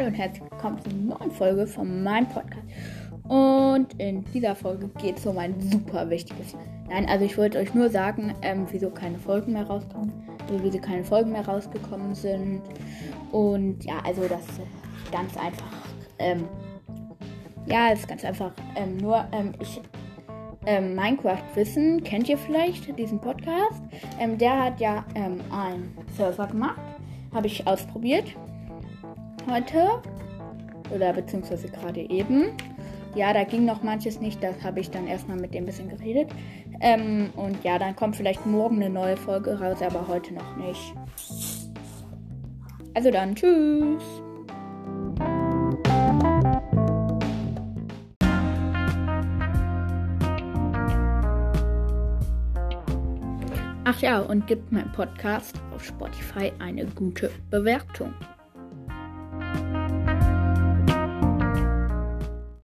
und herzlich willkommen zur neuen Folge von meinem Podcast. Und in dieser Folge geht es um ein super wichtiges. Nein, also ich wollte euch nur sagen, ähm, wieso keine Folgen mehr rauskommen, also wieso keine Folgen mehr rausgekommen sind. Und ja, also das ist ganz einfach. Ähm, ja, ist ganz einfach. Ähm, nur ähm, ich ähm, Minecraft Wissen kennt ihr vielleicht diesen Podcast. Ähm, der hat ja ähm, einen Server gemacht, habe ich ausprobiert heute oder beziehungsweise gerade eben. Ja, da ging noch manches nicht, das habe ich dann erstmal mit dem bisschen geredet. Ähm, und ja, dann kommt vielleicht morgen eine neue Folge raus, aber heute noch nicht. Also dann, tschüss. Ach ja, und gibt meinem Podcast auf Spotify eine gute Bewertung.